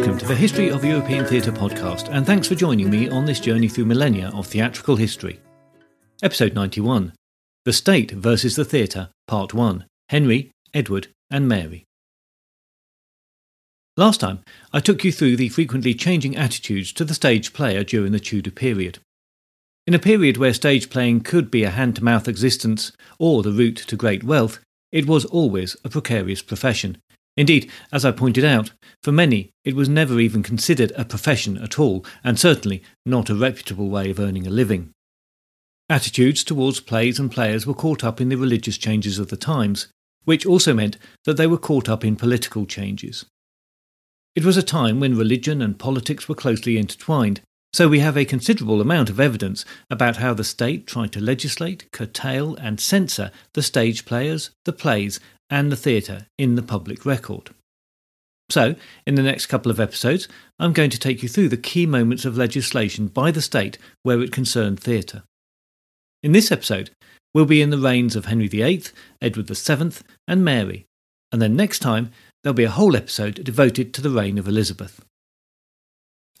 Welcome to the History of European Theatre podcast, and thanks for joining me on this journey through millennia of theatrical history. Episode 91 The State versus the Theatre, Part 1 Henry, Edward, and Mary. Last time, I took you through the frequently changing attitudes to the stage player during the Tudor period. In a period where stage playing could be a hand to mouth existence or the route to great wealth, it was always a precarious profession, Indeed, as I pointed out, for many it was never even considered a profession at all, and certainly not a reputable way of earning a living. Attitudes towards plays and players were caught up in the religious changes of the times, which also meant that they were caught up in political changes. It was a time when religion and politics were closely intertwined, so we have a considerable amount of evidence about how the state tried to legislate, curtail, and censor the stage players, the plays, and the theatre in the public record. So, in the next couple of episodes, I'm going to take you through the key moments of legislation by the state where it concerned theatre. In this episode, we'll be in the reigns of Henry VIII, Edward VII, and Mary, and then next time, there'll be a whole episode devoted to the reign of Elizabeth.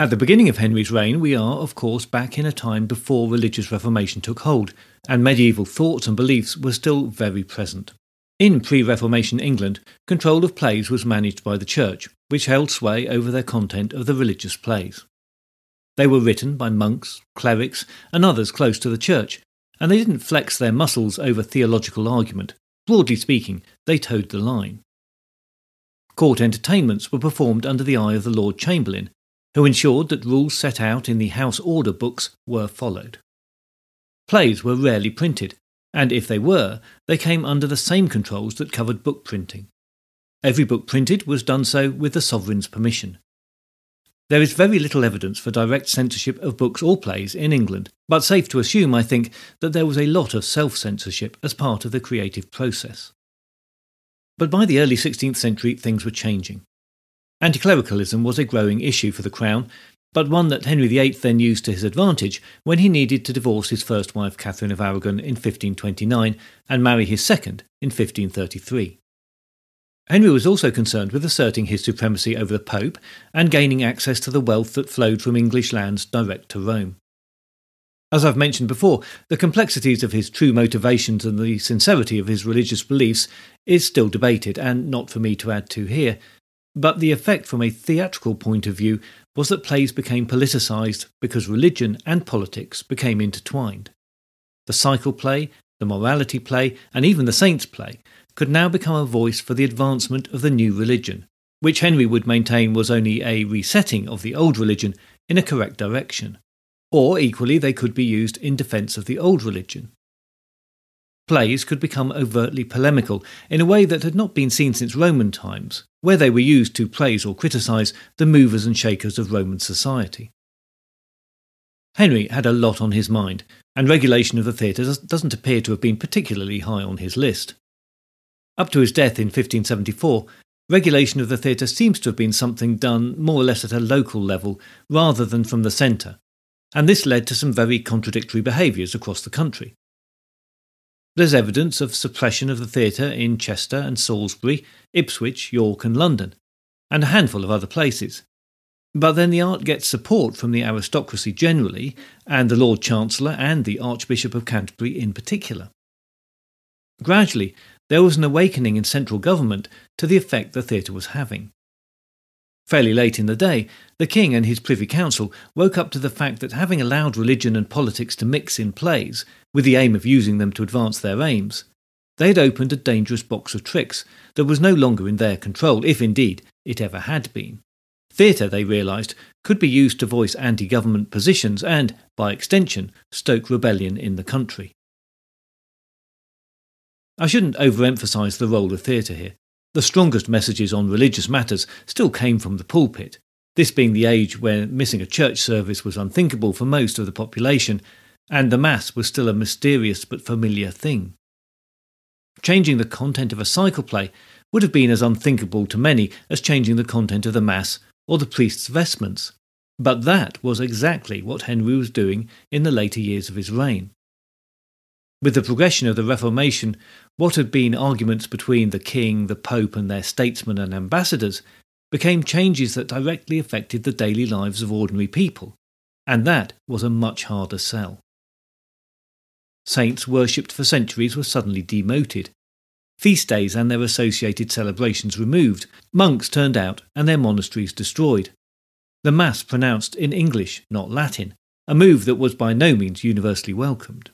At the beginning of Henry's reign, we are, of course, back in a time before religious reformation took hold, and medieval thoughts and beliefs were still very present. In pre Reformation England, control of plays was managed by the Church, which held sway over the content of the religious plays. They were written by monks, clerics, and others close to the Church, and they didn't flex their muscles over theological argument. Broadly speaking, they toed the line. Court entertainments were performed under the eye of the Lord Chamberlain, who ensured that rules set out in the House Order books were followed. Plays were rarely printed, and if they were, they came under the same controls that covered book printing. Every book printed was done so with the sovereign's permission. There is very little evidence for direct censorship of books or plays in England, but safe to assume, I think, that there was a lot of self censorship as part of the creative process. But by the early 16th century, things were changing. Anti clericalism was a growing issue for the Crown, but one that Henry VIII then used to his advantage when he needed to divorce his first wife Catherine of Aragon in 1529 and marry his second in 1533. Henry was also concerned with asserting his supremacy over the Pope and gaining access to the wealth that flowed from English lands direct to Rome. As I've mentioned before, the complexities of his true motivations and the sincerity of his religious beliefs is still debated and not for me to add to here, but the effect from a theatrical point of view was that plays became politicised because religion and politics became intertwined. The cycle play, the morality play, and even the saints play could now become a voice for the advancement of the new religion, which Henry would maintain was only a resetting of the old religion in a correct direction. Or equally, they could be used in defence of the old religion. Plays could become overtly polemical in a way that had not been seen since Roman times, where they were used to praise or criticise the movers and shakers of Roman society. Henry had a lot on his mind, and regulation of the theatre doesn't appear to have been particularly high on his list. Up to his death in 1574, regulation of the theatre seems to have been something done more or less at a local level rather than from the centre, and this led to some very contradictory behaviours across the country. There's evidence of suppression of the theatre in Chester and Salisbury, Ipswich, York, and London, and a handful of other places. But then the art gets support from the aristocracy generally, and the Lord Chancellor and the Archbishop of Canterbury in particular. Gradually, there was an awakening in central government to the effect the theatre was having. Fairly late in the day, the king and his Privy Council woke up to the fact that having allowed religion and politics to mix in plays, with the aim of using them to advance their aims, they had opened a dangerous box of tricks that was no longer in their control, if indeed it ever had been. Theatre, they realised, could be used to voice anti government positions and, by extension, stoke rebellion in the country. I shouldn't overemphasise the role of theatre here. The strongest messages on religious matters still came from the pulpit, this being the age where missing a church service was unthinkable for most of the population, and the Mass was still a mysterious but familiar thing. Changing the content of a cycle play would have been as unthinkable to many as changing the content of the Mass or the priest's vestments. But that was exactly what Henry was doing in the later years of his reign. With the progression of the Reformation, what had been arguments between the king, the pope, and their statesmen and ambassadors became changes that directly affected the daily lives of ordinary people, and that was a much harder sell. Saints worshipped for centuries were suddenly demoted, feast days and their associated celebrations removed, monks turned out and their monasteries destroyed. The Mass pronounced in English, not Latin, a move that was by no means universally welcomed.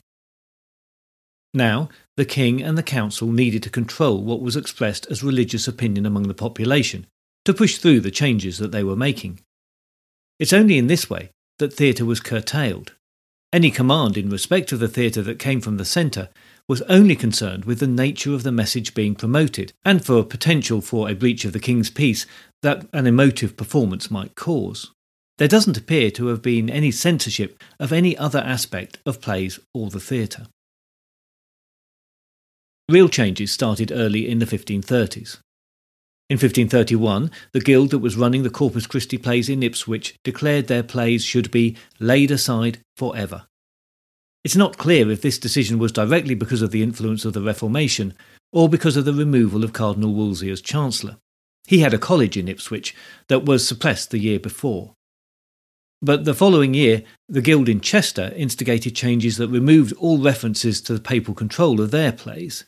Now, the king and the council needed to control what was expressed as religious opinion among the population, to push through the changes that they were making. It's only in this way that theatre was curtailed. Any command in respect of the theatre that came from the centre was only concerned with the nature of the message being promoted and for potential for a breach of the king's peace that an emotive performance might cause. There doesn't appear to have been any censorship of any other aspect of plays or the theatre. Real changes started early in the 1530s. In 1531, the guild that was running the Corpus Christi plays in Ipswich declared their plays should be laid aside forever. It's not clear if this decision was directly because of the influence of the Reformation or because of the removal of Cardinal Wolsey as Chancellor. He had a college in Ipswich that was suppressed the year before. But the following year, the Guild in Chester instigated changes that removed all references to the papal control of their plays.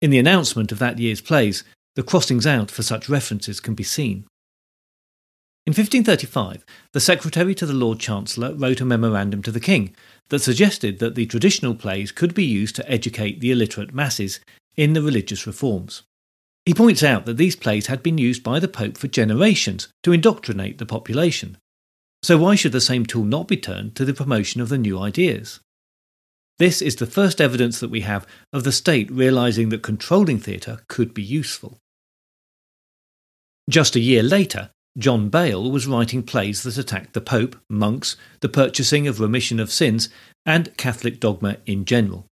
In the announcement of that year's plays, the crossings out for such references can be seen. In 1535, the secretary to the Lord Chancellor wrote a memorandum to the King that suggested that the traditional plays could be used to educate the illiterate masses in the religious reforms. He points out that these plays had been used by the Pope for generations to indoctrinate the population. So, why should the same tool not be turned to the promotion of the new ideas? This is the first evidence that we have of the state realizing that controlling theatre could be useful. Just a year later, John Bale was writing plays that attacked the Pope, monks, the purchasing of remission of sins, and Catholic dogma in general.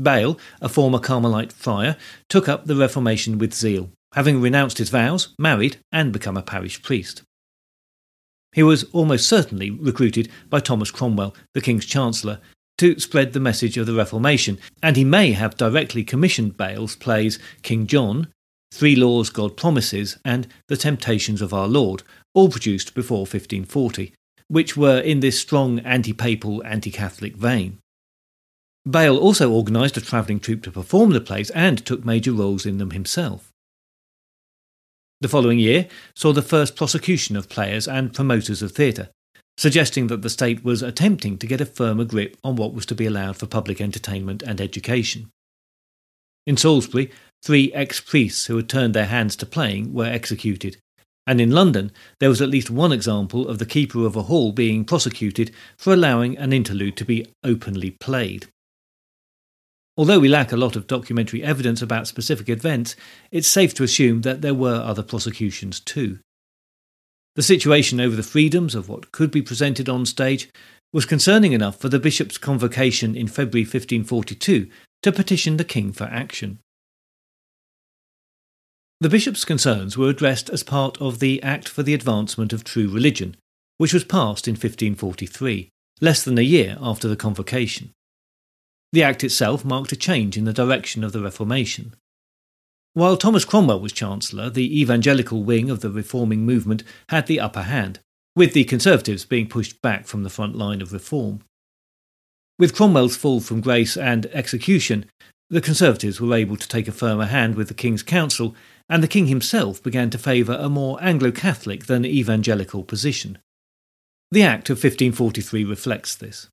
Bale, a former Carmelite friar, took up the Reformation with zeal, having renounced his vows, married, and become a parish priest. He was almost certainly recruited by Thomas Cromwell, the King's Chancellor, to spread the message of the Reformation, and he may have directly commissioned Bale's plays King John, Three Laws God Promises, and The Temptations of Our Lord, all produced before 1540, which were in this strong anti papal, anti Catholic vein. Bale also organised a travelling troupe to perform the plays and took major roles in them himself. The following year saw the first prosecution of players and promoters of theatre, suggesting that the state was attempting to get a firmer grip on what was to be allowed for public entertainment and education. In Salisbury, three ex priests who had turned their hands to playing were executed, and in London there was at least one example of the keeper of a hall being prosecuted for allowing an interlude to be openly played. Although we lack a lot of documentary evidence about specific events, it's safe to assume that there were other prosecutions too. The situation over the freedoms of what could be presented on stage was concerning enough for the bishop's convocation in February 1542 to petition the king for action. The bishop's concerns were addressed as part of the Act for the Advancement of True Religion, which was passed in 1543, less than a year after the convocation. The Act itself marked a change in the direction of the Reformation. While Thomas Cromwell was Chancellor, the evangelical wing of the reforming movement had the upper hand, with the Conservatives being pushed back from the front line of reform. With Cromwell's fall from grace and execution, the Conservatives were able to take a firmer hand with the King's Council, and the King himself began to favour a more Anglo Catholic than evangelical position. The Act of 1543 reflects this.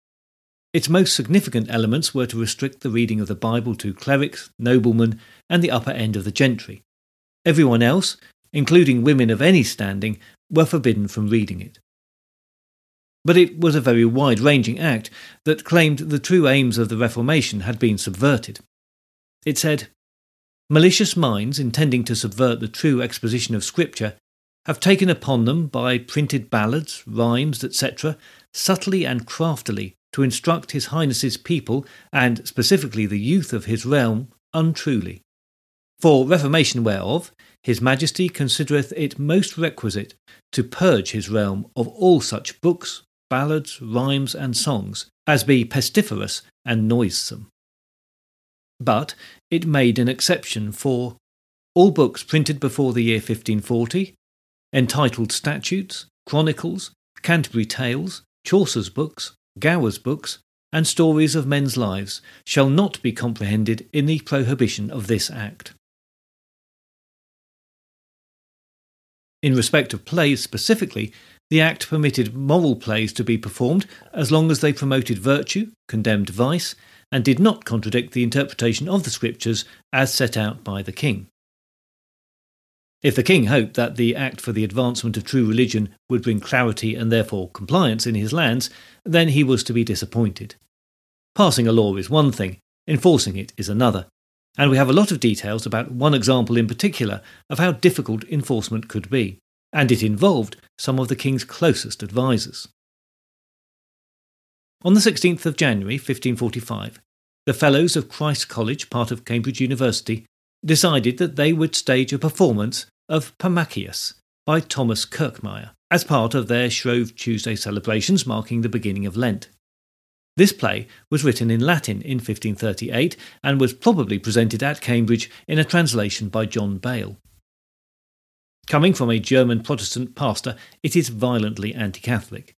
Its most significant elements were to restrict the reading of the Bible to clerics, noblemen, and the upper end of the gentry. Everyone else, including women of any standing, were forbidden from reading it. But it was a very wide ranging act that claimed the true aims of the Reformation had been subverted. It said, Malicious minds intending to subvert the true exposition of Scripture have taken upon them by printed ballads, rhymes, etc., subtly and craftily to instruct His Highness's people, and specifically the youth of his realm, untruly. For reformation whereof His Majesty considereth it most requisite to purge his realm of all such books, ballads, rhymes, and songs as be pestiferous and noisome. But it made an exception for all books printed before the year 1540, entitled statutes, chronicles, Canterbury Tales, Chaucer's books, Gower's books, and stories of men's lives shall not be comprehended in the prohibition of this Act. In respect of plays specifically, the Act permitted moral plays to be performed as long as they promoted virtue, condemned vice, and did not contradict the interpretation of the Scriptures as set out by the King. If the king hoped that the Act for the Advancement of True Religion would bring clarity and therefore compliance in his lands, then he was to be disappointed. Passing a law is one thing, enforcing it is another, and we have a lot of details about one example in particular of how difficult enforcement could be, and it involved some of the king's closest advisers. On the 16th of January 1545, the Fellows of Christ's College, part of Cambridge University, decided that they would stage a performance of Pammachius by Thomas Kirchmeyer as part of their Shrove Tuesday celebrations marking the beginning of Lent. This play was written in Latin in 1538 and was probably presented at Cambridge in a translation by John Bale. Coming from a German Protestant pastor, it is violently anti Catholic.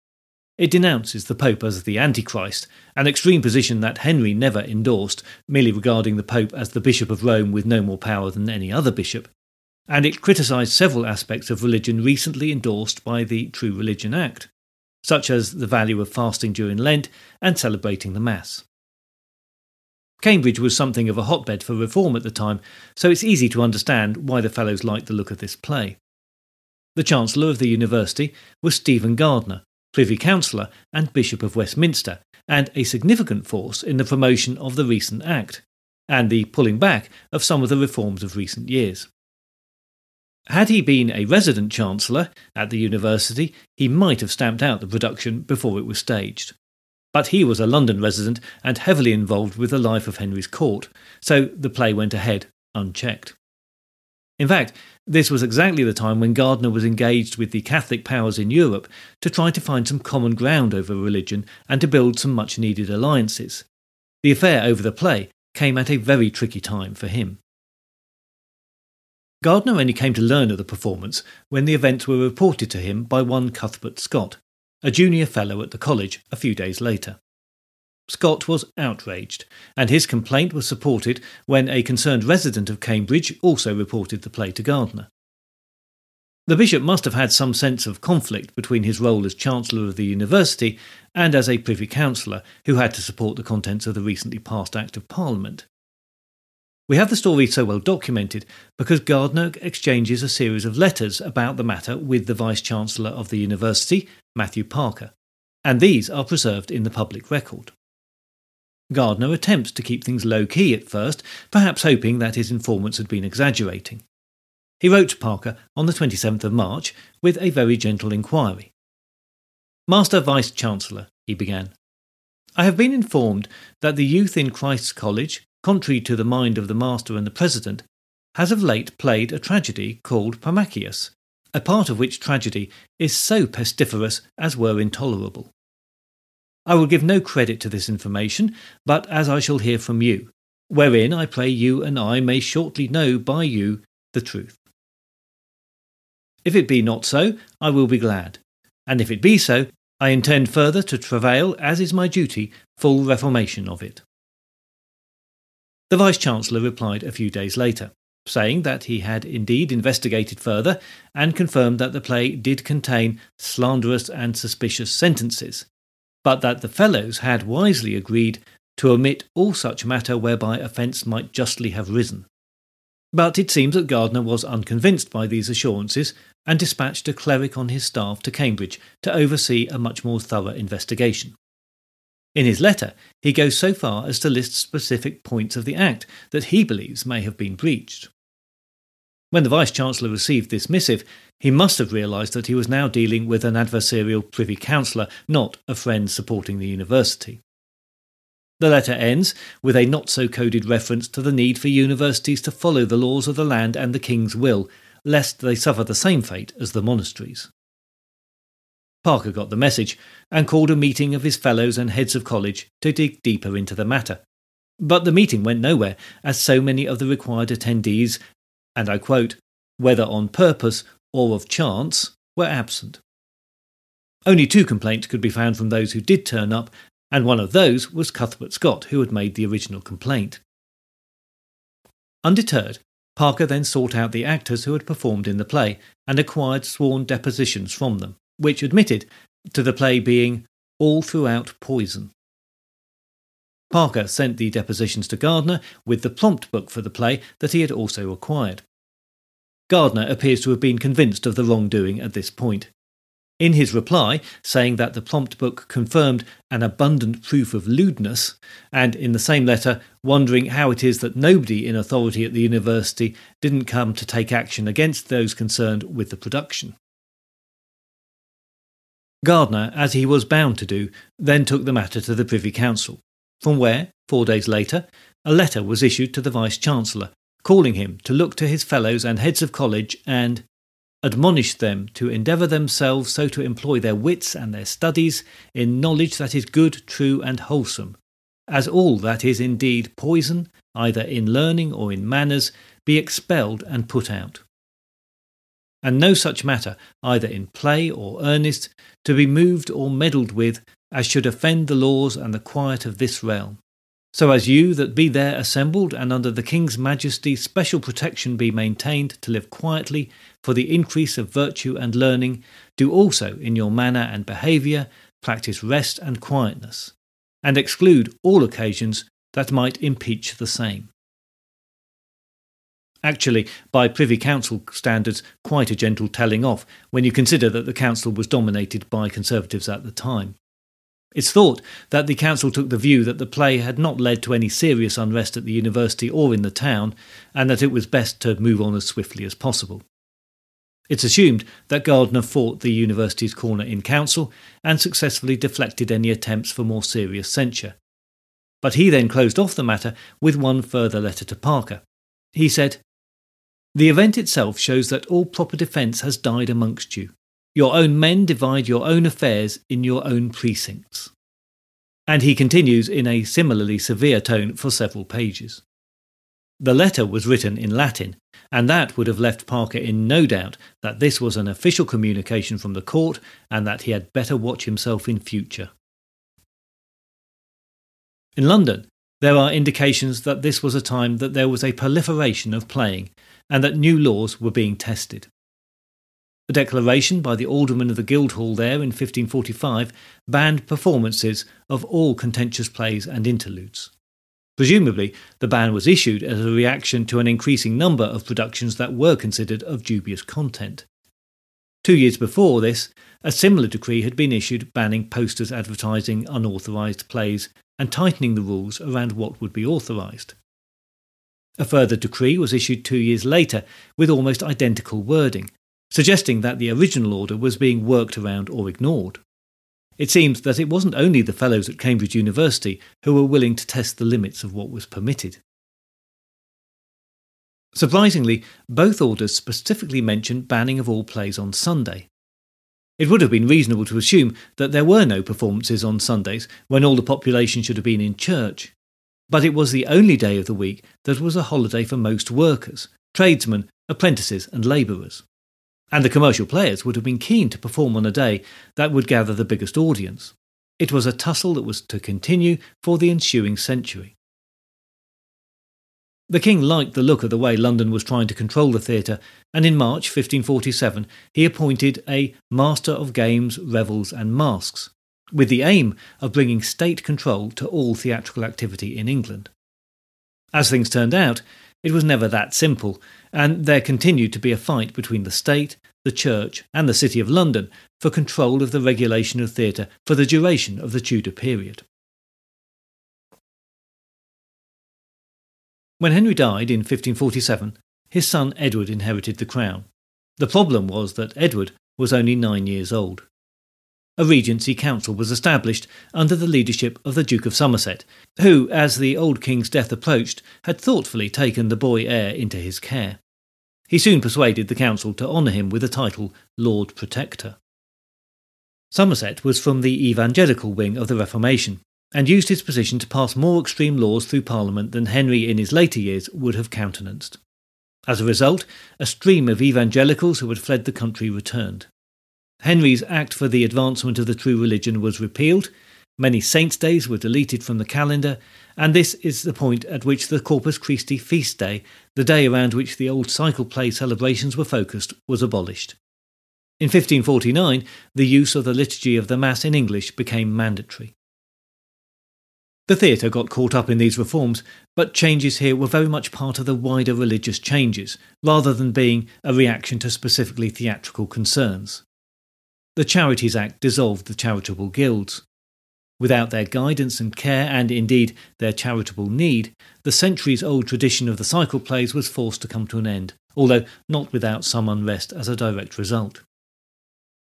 It denounces the Pope as the Antichrist, an extreme position that Henry never endorsed, merely regarding the Pope as the Bishop of Rome with no more power than any other bishop, and it criticised several aspects of religion recently endorsed by the True Religion Act, such as the value of fasting during Lent and celebrating the Mass. Cambridge was something of a hotbed for reform at the time, so it's easy to understand why the Fellows liked the look of this play. The Chancellor of the University was Stephen Gardiner, Privy Councillor and Bishop of Westminster, and a significant force in the promotion of the recent Act, and the pulling back of some of the reforms of recent years. Had he been a resident chancellor at the university, he might have stamped out the production before it was staged. But he was a London resident and heavily involved with the life of Henry's court, so the play went ahead unchecked. In fact, this was exactly the time when Gardiner was engaged with the Catholic powers in Europe to try to find some common ground over religion and to build some much needed alliances. The affair over the play came at a very tricky time for him. Gardiner only came to learn of the performance when the events were reported to him by one Cuthbert Scott, a junior fellow at the college, a few days later. Scott was outraged, and his complaint was supported when a concerned resident of Cambridge also reported the play to Gardiner. The bishop must have had some sense of conflict between his role as Chancellor of the University and as a Privy Councillor who had to support the contents of the recently passed Act of Parliament. We have the story so well documented because Gardiner exchanges a series of letters about the matter with the Vice Chancellor of the University, Matthew Parker, and these are preserved in the public record. Gardiner attempts to keep things low key at first, perhaps hoping that his informants had been exaggerating. He wrote to Parker on the 27th of March with a very gentle inquiry. Master Vice Chancellor, he began, I have been informed that the youth in Christ's College contrary to the mind of the master and the president, has of late played a tragedy called Pammachius, a part of which tragedy is so pestiferous as were intolerable. I will give no credit to this information, but as I shall hear from you, wherein I pray you and I may shortly know by you the truth. If it be not so, I will be glad, and if it be so, I intend further to travail, as is my duty, full reformation of it. The Vice Chancellor replied a few days later, saying that he had indeed investigated further and confirmed that the play did contain slanderous and suspicious sentences, but that the Fellows had wisely agreed to omit all such matter whereby offence might justly have risen. But it seems that Gardiner was unconvinced by these assurances and dispatched a cleric on his staff to Cambridge to oversee a much more thorough investigation. In his letter, he goes so far as to list specific points of the Act that he believes may have been breached. When the Vice Chancellor received this missive, he must have realised that he was now dealing with an adversarial Privy Councillor, not a friend supporting the university. The letter ends with a not so coded reference to the need for universities to follow the laws of the land and the King's will, lest they suffer the same fate as the monasteries. Parker got the message and called a meeting of his fellows and heads of college to dig deeper into the matter. But the meeting went nowhere, as so many of the required attendees, and I quote, whether on purpose or of chance were absent. Only two complaints could be found from those who did turn up, and one of those was Cuthbert Scott, who had made the original complaint. Undeterred, Parker then sought out the actors who had performed in the play and acquired sworn depositions from them, which admitted to the play being all throughout poison. Parker sent the depositions to Gardiner with the prompt book for the play that he had also acquired. Gardiner appears to have been convinced of the wrongdoing at this point. In his reply, saying that the prompt book confirmed an abundant proof of lewdness, and in the same letter, wondering how it is that nobody in authority at the university didn't come to take action against those concerned with the production. Gardiner, as he was bound to do, then took the matter to the Privy Council, from where, four days later, a letter was issued to the Vice Chancellor, calling him to look to his fellows and heads of college and admonish them to endeavour themselves so to employ their wits and their studies in knowledge that is good, true, and wholesome, as all that is indeed poison, either in learning or in manners, be expelled and put out. And no such matter, either in play or earnest, to be moved or meddled with, as should offend the laws and the quiet of this realm so as you that be there assembled and under the King's majesty special protection be maintained to live quietly for the increase of virtue and learning, do also in your manner and behaviour practice rest and quietness, and exclude all occasions that might impeach the same. Actually, by Privy Council standards, quite a gentle telling off when you consider that the Council was dominated by Conservatives at the time. It's thought that the council took the view that the play had not led to any serious unrest at the university or in the town, and that it was best to move on as swiftly as possible. It's assumed that Gardiner fought the university's corner in council and successfully deflected any attempts for more serious censure. But he then closed off the matter with one further letter to Parker. He said, The event itself shows that all proper defence has died amongst you. Your own men divide your own affairs in your own precincts. And he continues in a similarly severe tone for several pages. The letter was written in Latin, and that would have left Parker in no doubt that this was an official communication from the court and that he had better watch himself in future. In London, there are indications that this was a time that there was a proliferation of playing and that new laws were being tested. A declaration by the alderman of the Guildhall there in 1545 banned performances of all contentious plays and interludes. Presumably, the ban was issued as a reaction to an increasing number of productions that were considered of dubious content. Two years before this, a similar decree had been issued banning posters advertising unauthorised plays and tightening the rules around what would be authorised. A further decree was issued two years later with almost identical wording, suggesting that the original order was being worked around or ignored. It seems that it wasn't only the fellows at Cambridge University who were willing to test the limits of what was permitted. Surprisingly, both orders specifically mention banning of all plays on Sunday. It would have been reasonable to assume that there were no performances on Sundays when all the population should have been in church. But it was the only day of the week that was a holiday for most workers, tradesmen, apprentices, and labourers and the commercial players would have been keen to perform on a day that would gather the biggest audience. It was a tussle that was to continue for the ensuing century. The king liked the look of the way London was trying to control the theatre, and in March 1547 he appointed a Master of Games, Revels and Masks, with the aim of bringing state control to all theatrical activity in England. As things turned out, it was never that simple, and there continued to be a fight between the state, the church, and the City of London for control of the regulation of theatre for the duration of the Tudor period. When Henry died in 1547, his son Edward inherited the crown. The problem was that Edward was only nine years old a Regency Council was established under the leadership of the Duke of Somerset, who, as the old king's death approached, had thoughtfully taken the boy heir into his care. He soon persuaded the council to honour him with the title Lord Protector. Somerset was from the evangelical wing of the Reformation, and used his position to pass more extreme laws through Parliament than Henry in his later years would have countenanced. As a result, a stream of evangelicals who had fled the country returned. Henry's Act for the Advancement of the True Religion was repealed, many saints' days were deleted from the calendar, and this is the point at which the Corpus Christi feast day, the day around which the old cycle play celebrations were focused, was abolished. In 1549, the use of the Liturgy of the Mass in English became mandatory. The theatre got caught up in these reforms, but changes here were very much part of the wider religious changes, rather than being a reaction to specifically theatrical concerns. The Charities Act dissolved the charitable guilds. Without their guidance and care, and indeed their charitable need, the centuries old tradition of the cycle plays was forced to come to an end, although not without some unrest as a direct result.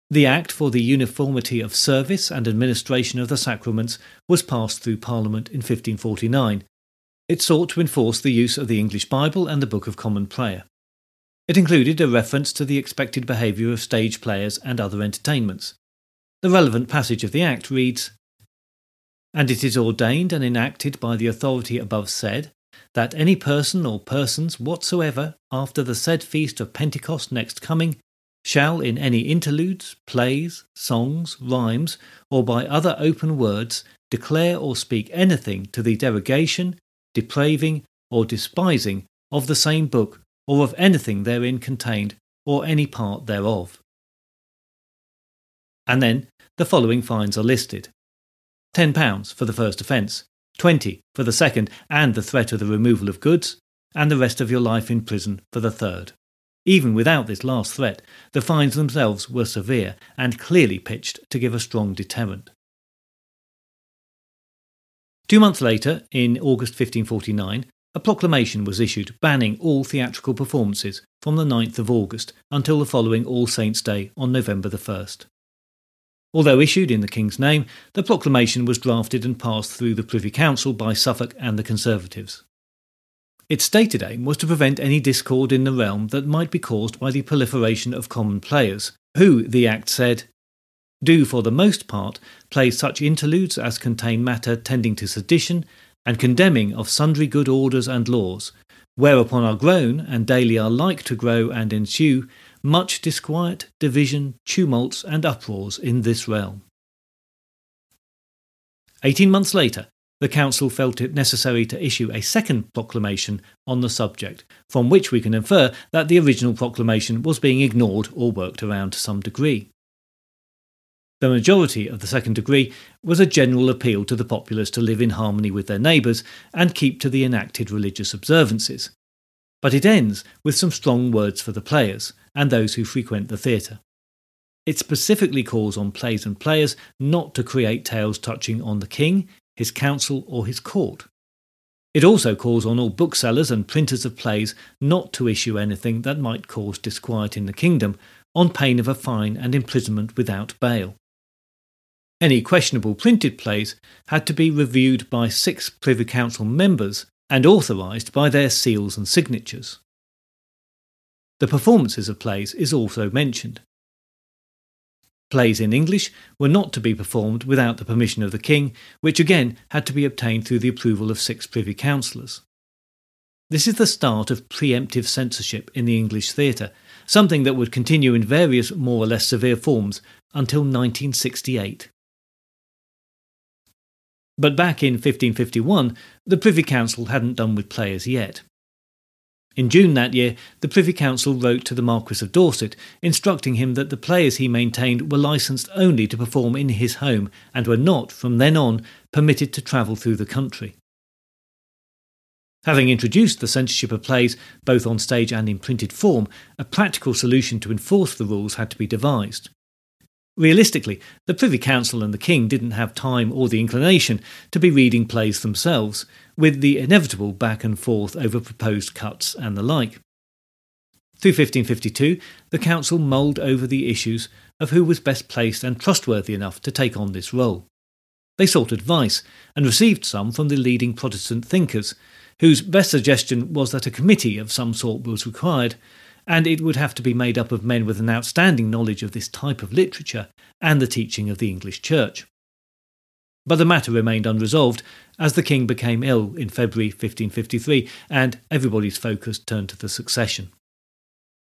The Act for the Uniformity of Service and Administration of the Sacraments was passed through Parliament in 1549. It sought to enforce the use of the English Bible and the Book of Common Prayer. It included a reference to the expected behaviour of stage players and other entertainments. The relevant passage of the Act reads And it is ordained and enacted by the authority above said, that any person or persons whatsoever, after the said feast of Pentecost next coming, shall in any interludes, plays, songs, rhymes, or by other open words declare or speak anything to the derogation, depraving, or despising of the same book, or of anything therein contained, or any part thereof. And then the following fines are listed £10 for the first offence, 20 for the second and the threat of the removal of goods, and the rest of your life in prison for the third. Even without this last threat, the fines themselves were severe and clearly pitched to give a strong deterrent. Two months later, in August 1549, a proclamation was issued banning all theatrical performances from the 9th of August until the following All Saints' Day on November the 1st. Although issued in the King's name, the proclamation was drafted and passed through the Privy Council by Suffolk and the Conservatives. Its stated aim was to prevent any discord in the realm that might be caused by the proliferation of common players, who, the Act said, do for the most part play such interludes as contain matter tending to sedition and condemning of sundry good orders and laws, whereupon are grown, and daily are like to grow and ensue, much disquiet, division, tumults, and uproars in this realm. Eighteen months later, the Council felt it necessary to issue a second proclamation on the subject, from which we can infer that the original proclamation was being ignored or worked around to some degree. The majority of the second degree was a general appeal to the populace to live in harmony with their neighbours and keep to the enacted religious observances. But it ends with some strong words for the players and those who frequent the theatre. It specifically calls on plays and players not to create tales touching on the king, his council, or his court. It also calls on all booksellers and printers of plays not to issue anything that might cause disquiet in the kingdom, on pain of a fine and imprisonment without bail. Any questionable printed plays had to be reviewed by six Privy Council members and authorised by their seals and signatures. The performances of plays is also mentioned. Plays in English were not to be performed without the permission of the King, which again had to be obtained through the approval of six Privy Councillors. This is the start of preemptive censorship in the English theatre, something that would continue in various more or less severe forms until 1968. But back in 1551, the Privy Council hadn't done with players yet. In June that year, the Privy Council wrote to the Marquis of Dorset, instructing him that the players he maintained were licensed only to perform in his home and were not, from then on, permitted to travel through the country. Having introduced the censorship of plays both on stage and in printed form, a practical solution to enforce the rules had to be devised. Realistically, the Privy Council and the King didn't have time or the inclination to be reading plays themselves, with the inevitable back and forth over proposed cuts and the like. Through 1552, the Council mulled over the issues of who was best placed and trustworthy enough to take on this role. They sought advice and received some from the leading Protestant thinkers, whose best suggestion was that a committee of some sort was required and it would have to be made up of men with an outstanding knowledge of this type of literature and the teaching of the English Church. but the matter remained unresolved as the king became ill in February 1553 and everybody's focus turned to the succession.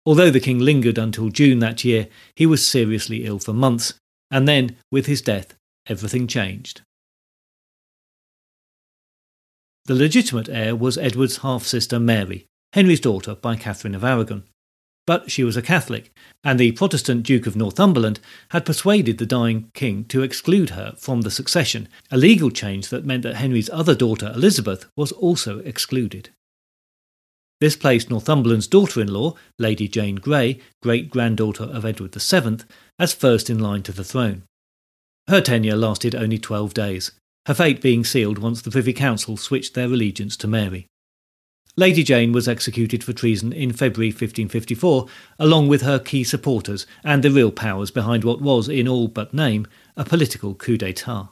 Although the king lingered until June that year, he was seriously ill for months, and then, with his death, everything changed. The legitimate heir was Edward's half sister Mary, Henry's daughter by Catherine of Aragon. But she was a Catholic, and the Protestant Duke of Northumberland had persuaded the dying king to exclude her from the succession, a legal change that meant that Henry's other daughter, Elizabeth, was also excluded. This placed Northumberland's daughter in law, Lady Jane Grey, great granddaughter of Edward VII, as first in line to the throne. Her tenure lasted only twelve days, her fate being sealed once the Privy Council switched their allegiance to Mary. Lady Jane was executed for treason in February 1554, along with her key supporters and the real powers behind what was, in all but name, a political coup d'etat.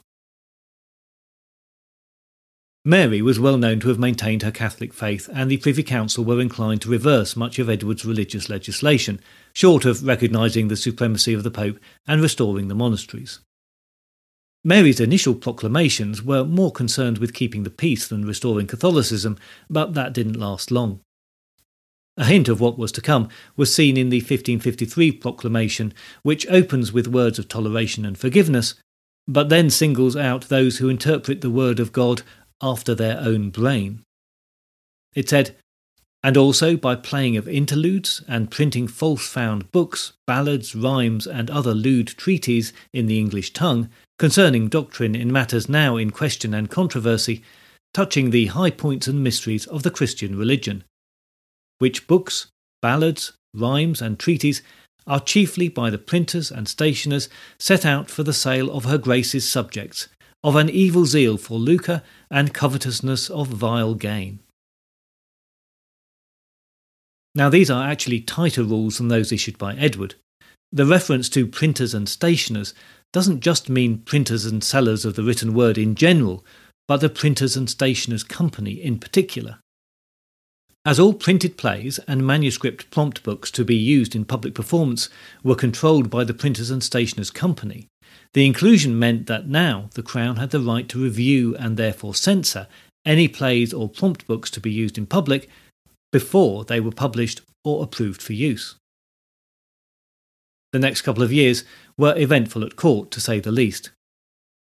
Mary was well known to have maintained her Catholic faith, and the Privy Council were inclined to reverse much of Edward's religious legislation, short of recognising the supremacy of the Pope and restoring the monasteries. Mary's initial proclamations were more concerned with keeping the peace than restoring Catholicism, but that didn't last long. A hint of what was to come was seen in the 1553 proclamation, which opens with words of toleration and forgiveness, but then singles out those who interpret the word of God after their own brain. It said, and also by playing of interludes and printing false found books, ballads, rhymes, and other lewd treatises in the English tongue concerning doctrine in matters now in question and controversy, touching the high points and mysteries of the Christian religion, which books, ballads, rhymes, and treatises are chiefly by the printers and stationers set out for the sale of her Grace's subjects, of an evil zeal for lucre and covetousness of vile gain. Now, these are actually tighter rules than those issued by Edward. The reference to printers and stationers doesn't just mean printers and sellers of the written word in general, but the Printers and Stationers Company in particular. As all printed plays and manuscript prompt books to be used in public performance were controlled by the Printers and Stationers Company, the inclusion meant that now the Crown had the right to review and therefore censor any plays or prompt books to be used in public before they were published or approved for use. The next couple of years were eventful at court, to say the least.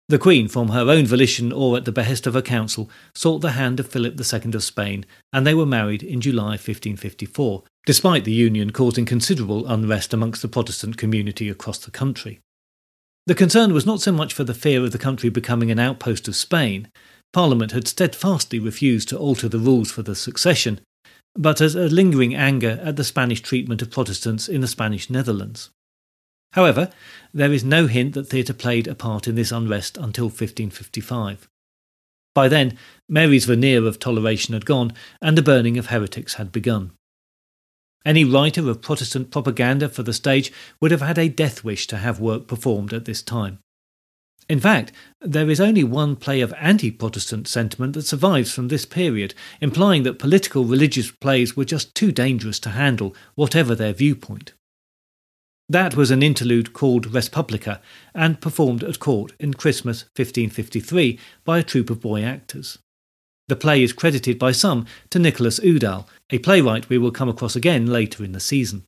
The Queen, from her own volition or at the behest of her council, sought the hand of Philip II of Spain, and they were married in July 1554, despite the union causing considerable unrest amongst the Protestant community across the country. The concern was not so much for the fear of the country becoming an outpost of Spain. Parliament had steadfastly refused to alter the rules for the succession, but as a lingering anger at the Spanish treatment of Protestants in the Spanish Netherlands. However, there is no hint that theatre played a part in this unrest until 1555. By then, Mary's veneer of toleration had gone, and the burning of heretics had begun. Any writer of Protestant propaganda for the stage would have had a death wish to have work performed at this time. In fact, there is only one play of anti Protestant sentiment that survives from this period, implying that political religious plays were just too dangerous to handle, whatever their viewpoint. That was an interlude called Respublica and performed at court in Christmas 1553 by a troupe of boy actors. The play is credited by some to Nicholas Udall, a playwright we will come across again later in the season.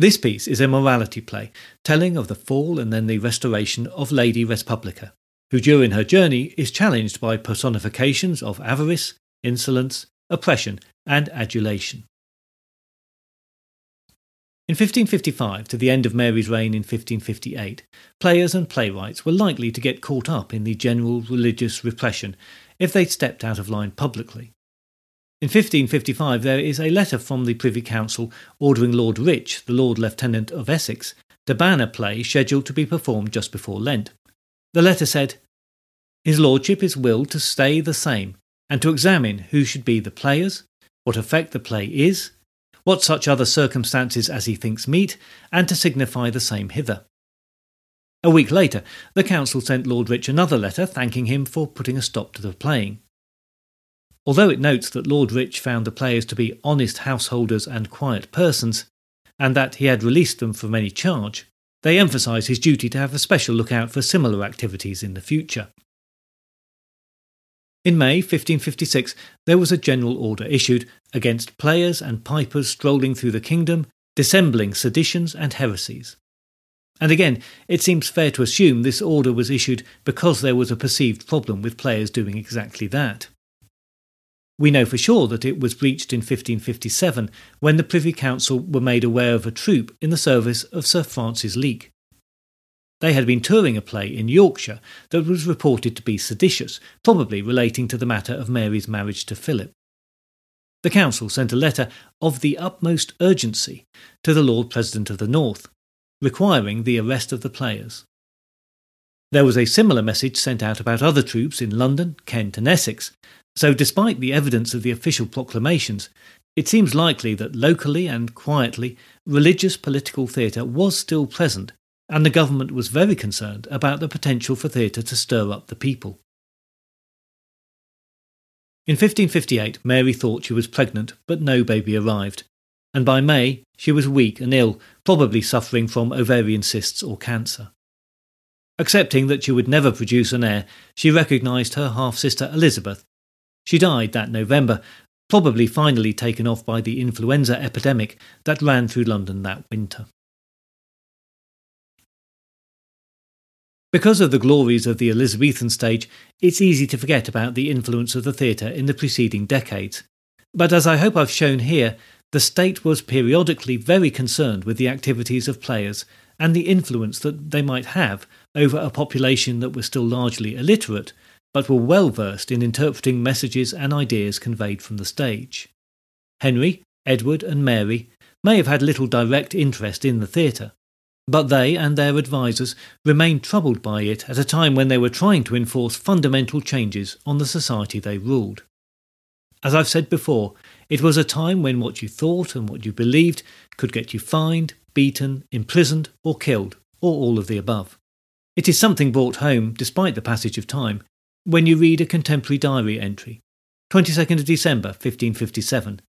This piece is a morality play, telling of the fall and then the restoration of Lady Respublica, who during her journey is challenged by personifications of avarice, insolence, oppression, and adulation. In 1555 to the end of Mary's reign in 1558, players and playwrights were likely to get caught up in the general religious repression if they stepped out of line publicly. In 1555, there is a letter from the Privy Council ordering Lord Rich, the Lord Lieutenant of Essex, to ban a play scheduled to be performed just before Lent. The letter said, His Lordship is willed to stay the same, and to examine who should be the players, what effect the play is, what such other circumstances as he thinks meet, and to signify the same hither. A week later, the council sent Lord Rich another letter thanking him for putting a stop to the playing. Although it notes that Lord Rich found the players to be honest householders and quiet persons, and that he had released them from any charge, they emphasise his duty to have a special look out for similar activities in the future. In May 1556, there was a general order issued against players and pipers strolling through the kingdom, dissembling seditions and heresies. And again, it seems fair to assume this order was issued because there was a perceived problem with players doing exactly that. We know for sure that it was breached in 1557 when the Privy Council were made aware of a troupe in the service of Sir Francis Leake. They had been touring a play in Yorkshire that was reported to be seditious, probably relating to the matter of Mary's marriage to Philip. The Council sent a letter of the utmost urgency to the Lord President of the North, requiring the arrest of the players. There was a similar message sent out about other troupes in London, Kent, and Essex, so despite the evidence of the official proclamations, it seems likely that locally and quietly religious political theatre was still present, and the government was very concerned about the potential for theatre to stir up the people. In 1558, Mary thought she was pregnant, but no baby arrived, and by May she was weak and ill, probably suffering from ovarian cysts or cancer. Accepting that she would never produce an heir, she recognised her half sister Elizabeth. She died that November, probably finally taken off by the influenza epidemic that ran through London that winter. Because of the glories of the Elizabethan stage, it's easy to forget about the influence of the theatre in the preceding decades. But as I hope I've shown here, the state was periodically very concerned with the activities of players and the influence that they might have over a population that was still largely illiterate, but were well versed in interpreting messages and ideas conveyed from the stage. Henry, Edward, and Mary may have had little direct interest in the theatre, but they and their advisers remained troubled by it at a time when they were trying to enforce fundamental changes on the society they ruled. As I've said before, it was a time when what you thought and what you believed could get you fined, beaten, imprisoned, or killed, or all of the above. It is something brought home, despite the passage of time, when you read a contemporary diary entry, 22nd of December 1557,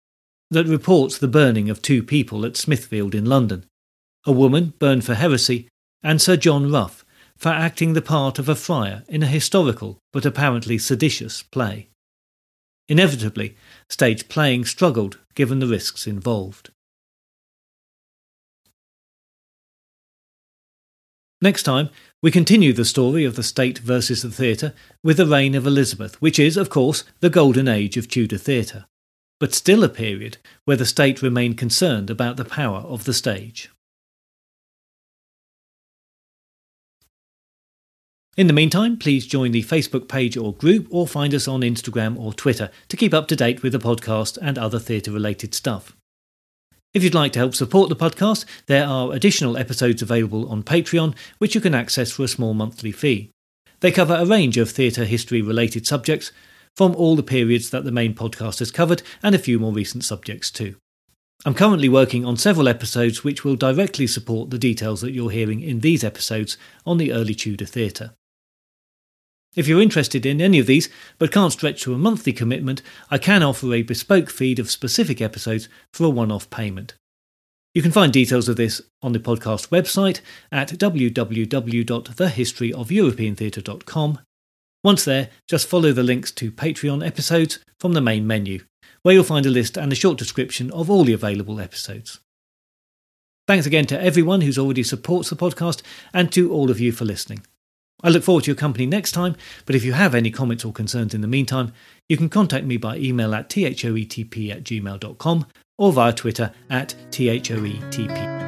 that reports the burning of two people at Smithfield in London, a woman burned for heresy, and Sir John Rough for acting the part of a friar in a historical but apparently seditious play. Inevitably, stage playing struggled given the risks involved. Next time, we continue the story of the state versus the theatre with the reign of Elizabeth, which is, of course, the golden age of Tudor theatre, but still a period where the state remained concerned about the power of the stage. In the meantime, please join the Facebook page or group or find us on Instagram or Twitter to keep up to date with the podcast and other theatre related stuff. If you'd like to help support the podcast, there are additional episodes available on Patreon, which you can access for a small monthly fee. They cover a range of theatre history related subjects, from all the periods that the main podcast has covered, and a few more recent subjects too. I'm currently working on several episodes which will directly support the details that you're hearing in these episodes on the early Tudor theatre. If you're interested in any of these but can't stretch to a monthly commitment, I can offer a bespoke feed of specific episodes for a one off payment. You can find details of this on the podcast website at www.thehistoryofeuropeantheatre.com. Once there, just follow the links to Patreon episodes from the main menu, where you'll find a list and a short description of all the available episodes. Thanks again to everyone who's already supports the podcast and to all of you for listening. I look forward to your company next time, but if you have any comments or concerns in the meantime, you can contact me by email at thoetp at gmail.com or via Twitter at thoetp.